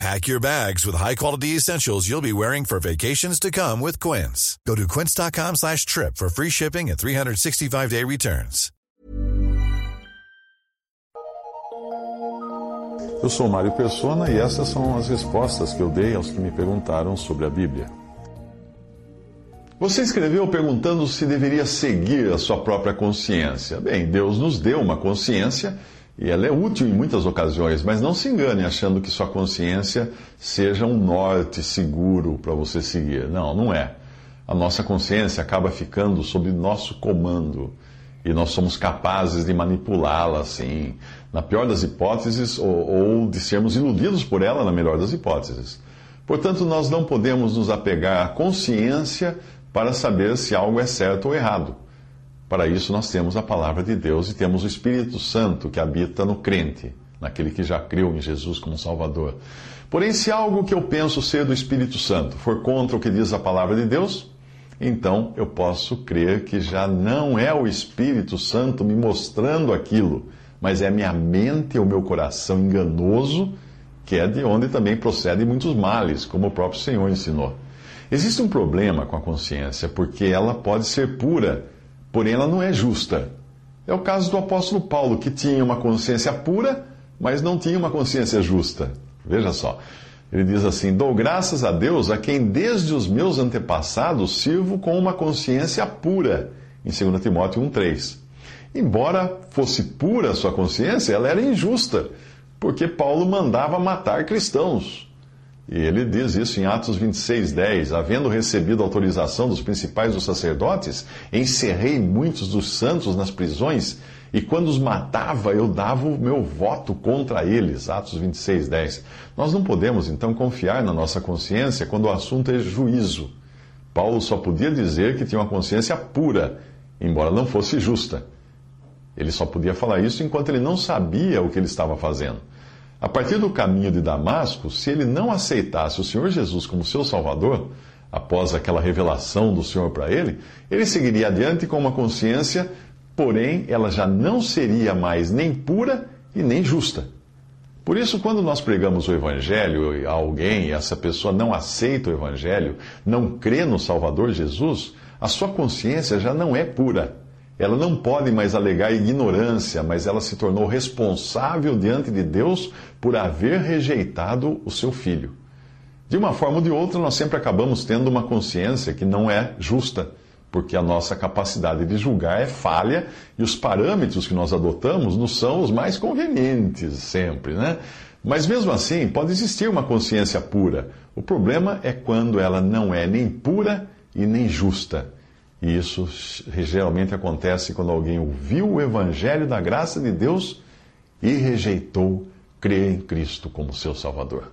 Pack your bags with high-quality essentials you'll be wearing for vacations to come with Quince. Go to quince.com slash trip for free shipping and 365-day returns. Eu sou Mário Persona e essas são as respostas que eu dei aos que me perguntaram sobre a Bíblia. Você escreveu perguntando se deveria seguir a sua própria consciência. Bem, Deus nos deu uma consciência e ela é útil em muitas ocasiões, mas não se engane achando que sua consciência seja um norte seguro para você seguir. Não, não é. A nossa consciência acaba ficando sob nosso comando e nós somos capazes de manipulá-la, assim, na pior das hipóteses, ou, ou de sermos iludidos por ela, na melhor das hipóteses. Portanto, nós não podemos nos apegar à consciência para saber se algo é certo ou errado. Para isso, nós temos a palavra de Deus e temos o Espírito Santo que habita no crente, naquele que já creu em Jesus como Salvador. Porém, se algo que eu penso ser do Espírito Santo for contra o que diz a palavra de Deus, então eu posso crer que já não é o Espírito Santo me mostrando aquilo, mas é minha mente ou meu coração enganoso, que é de onde também procedem muitos males, como o próprio Senhor ensinou. Existe um problema com a consciência, porque ela pode ser pura porém ela não é justa. É o caso do apóstolo Paulo, que tinha uma consciência pura, mas não tinha uma consciência justa. Veja só. Ele diz assim: Dou graças a Deus a quem desde os meus antepassados sirvo com uma consciência pura. Em 2 Timóteo 1,3. Embora fosse pura a sua consciência, ela era injusta, porque Paulo mandava matar cristãos. E ele diz isso em Atos 26, 10. Havendo recebido autorização dos principais dos sacerdotes, encerrei muitos dos santos nas prisões, e quando os matava, eu dava o meu voto contra eles. Atos 26, 10. Nós não podemos, então, confiar na nossa consciência quando o assunto é juízo. Paulo só podia dizer que tinha uma consciência pura, embora não fosse justa. Ele só podia falar isso enquanto ele não sabia o que ele estava fazendo. A partir do caminho de Damasco, se ele não aceitasse o Senhor Jesus como seu Salvador, após aquela revelação do Senhor para ele, ele seguiria adiante com uma consciência, porém ela já não seria mais nem pura e nem justa. Por isso, quando nós pregamos o Evangelho a alguém e essa pessoa não aceita o Evangelho, não crê no Salvador Jesus, a sua consciência já não é pura ela não pode mais alegar ignorância, mas ela se tornou responsável diante de Deus por haver rejeitado o seu filho. De uma forma ou de outra, nós sempre acabamos tendo uma consciência que não é justa, porque a nossa capacidade de julgar é falha e os parâmetros que nós adotamos não são os mais convenientes sempre, né? Mas mesmo assim, pode existir uma consciência pura. O problema é quando ela não é nem pura e nem justa. E isso geralmente acontece quando alguém ouviu o Evangelho da graça de Deus e rejeitou crer em Cristo como seu Salvador.